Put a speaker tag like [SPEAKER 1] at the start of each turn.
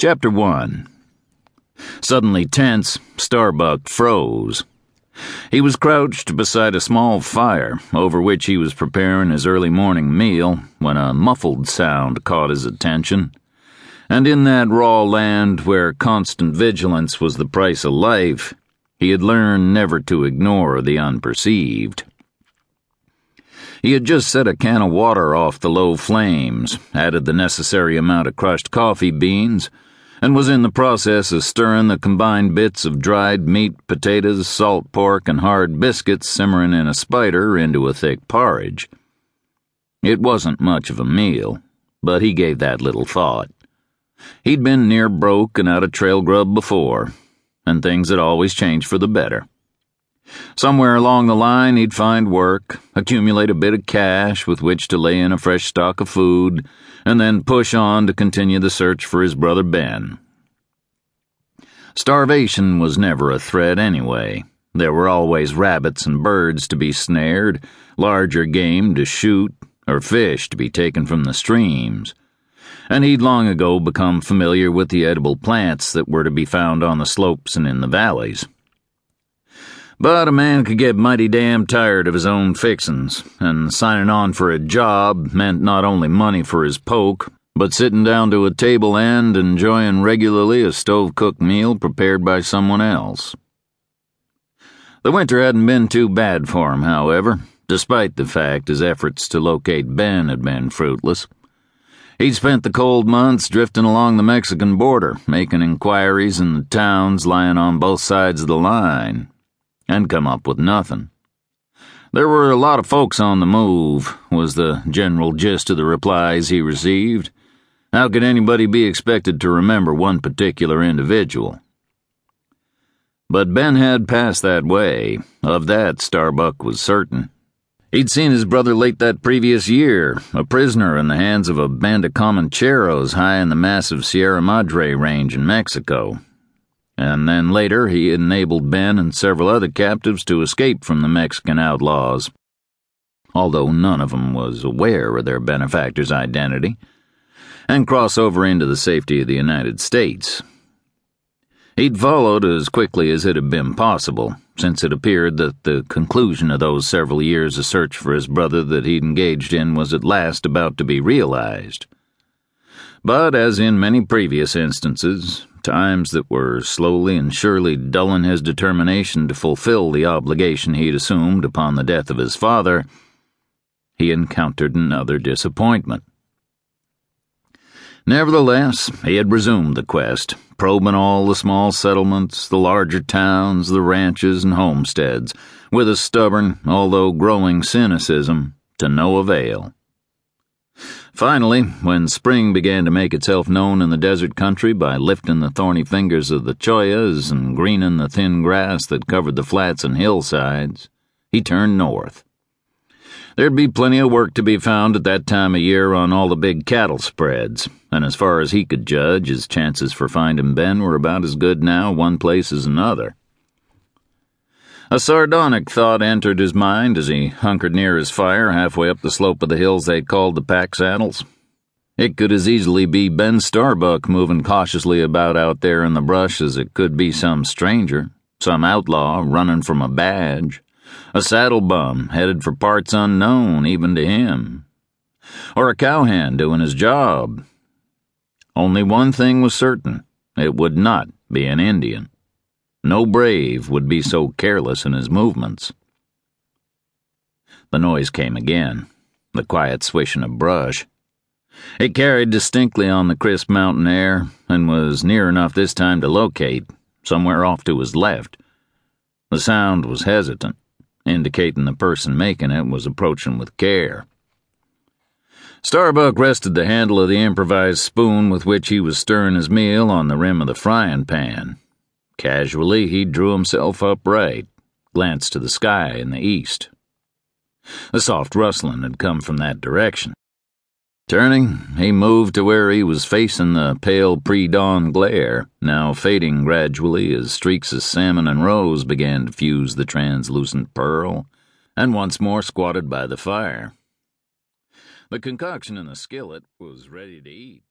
[SPEAKER 1] Chapter 1 Suddenly tense, Starbuck froze. He was crouched beside a small fire over which he was preparing his early morning meal when a muffled sound caught his attention. And in that raw land where constant vigilance was the price of life, he had learned never to ignore the unperceived. He had just set a can of water off the low flames, added the necessary amount of crushed coffee beans, and was in the process of stirring the combined bits of dried meat, potatoes, salt pork, and hard biscuits simmering in a spider into a thick porridge. It wasn't much of a meal, but he gave that little thought. He'd been near broke and out of trail grub before, and things had always changed for the better. Somewhere along the line, he'd find work, accumulate a bit of cash with which to lay in a fresh stock of food, and then push on to continue the search for his brother Ben. Starvation was never a threat anyway. There were always rabbits and birds to be snared, larger game to shoot, or fish to be taken from the streams. And he'd long ago become familiar with the edible plants that were to be found on the slopes and in the valleys. But a man could get mighty damn tired of his own fixin's, and signing on for a job meant not only money for his poke, but sitting down to a table and enjoying regularly a stove cooked meal prepared by someone else. The winter hadn't been too bad for him, however, despite the fact his efforts to locate Ben had been fruitless. He'd spent the cold months drifting along the Mexican border, making inquiries in the towns lying on both sides of the line and come up with nothing. There were a lot of folks on the move, was the general gist of the replies he received. How could anybody be expected to remember one particular individual? But Ben had passed that way. Of that, Starbuck was certain. He'd seen his brother late that previous year, a prisoner in the hands of a band of Comancheros high in the massive Sierra Madre range in Mexico, and then later he enabled Ben and several other captives to escape from the Mexican outlaws, although none of them was aware of their benefactor's identity, and cross over into the safety of the United States. He'd followed as quickly as it had been possible, since it appeared that the conclusion of those several years of search for his brother that he'd engaged in was at last about to be realized. But as in many previous instances, times that were slowly and surely dulling his determination to fulfill the obligation he'd assumed upon the death of his father, he encountered another disappointment. Nevertheless, he had resumed the quest, probing all the small settlements, the larger towns, the ranches, and homesteads, with a stubborn, although growing cynicism, to no avail. Finally, when spring began to make itself known in the desert country by lifting the thorny fingers of the choyas and greening the thin grass that covered the flats and hillsides, he turned north. There'd be plenty of work to be found at that time of year on all the big cattle spreads, and as far as he could judge, his chances for finding Ben were about as good now one place as another. A sardonic thought entered his mind as he hunkered near his fire halfway up the slope of the hills they called the Pack Saddles. It could as easily be Ben Starbuck moving cautiously about out there in the brush as it could be some stranger, some outlaw running from a badge, a saddle bum headed for parts unknown even to him, or a cowhand doing his job. Only one thing was certain it would not be an Indian. No brave would be so careless in his movements. The noise came again, the quiet swishing of brush. It carried distinctly on the crisp mountain air and was near enough this time to locate, somewhere off to his left. The sound was hesitant, indicating the person making it was approaching with care. Starbuck rested the handle of the improvised spoon with which he was stirring his meal on the rim of the frying pan Casually, he drew himself upright, glanced to the sky in the east. A soft rustling had come from that direction. Turning, he moved to where he was facing the pale pre dawn glare, now fading gradually as streaks of salmon and rose began to fuse the translucent pearl, and once more squatted by the fire. The concoction in the skillet was ready to eat.